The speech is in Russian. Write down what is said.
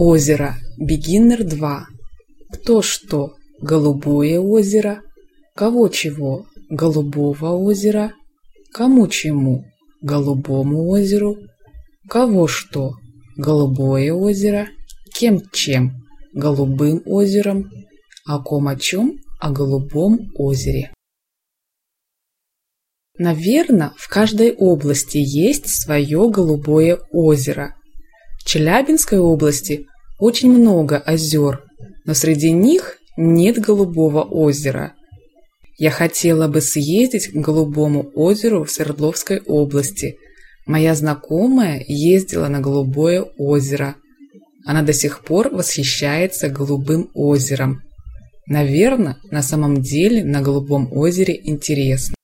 Озеро. Beginner 2. Кто что? Голубое озеро. Кого чего? Голубого озера. Кому чему? Голубому озеру. Кого что? Голубое озеро. Кем чем? Голубым озером. О ком о чем? О голубом озере. Наверное, в каждой области есть свое голубое озеро. Челябинской области очень много озер, но среди них нет голубого озера. Я хотела бы съездить к голубому озеру в Свердловской области. Моя знакомая ездила на голубое озеро. Она до сих пор восхищается голубым озером. Наверное, на самом деле на голубом озере интересно.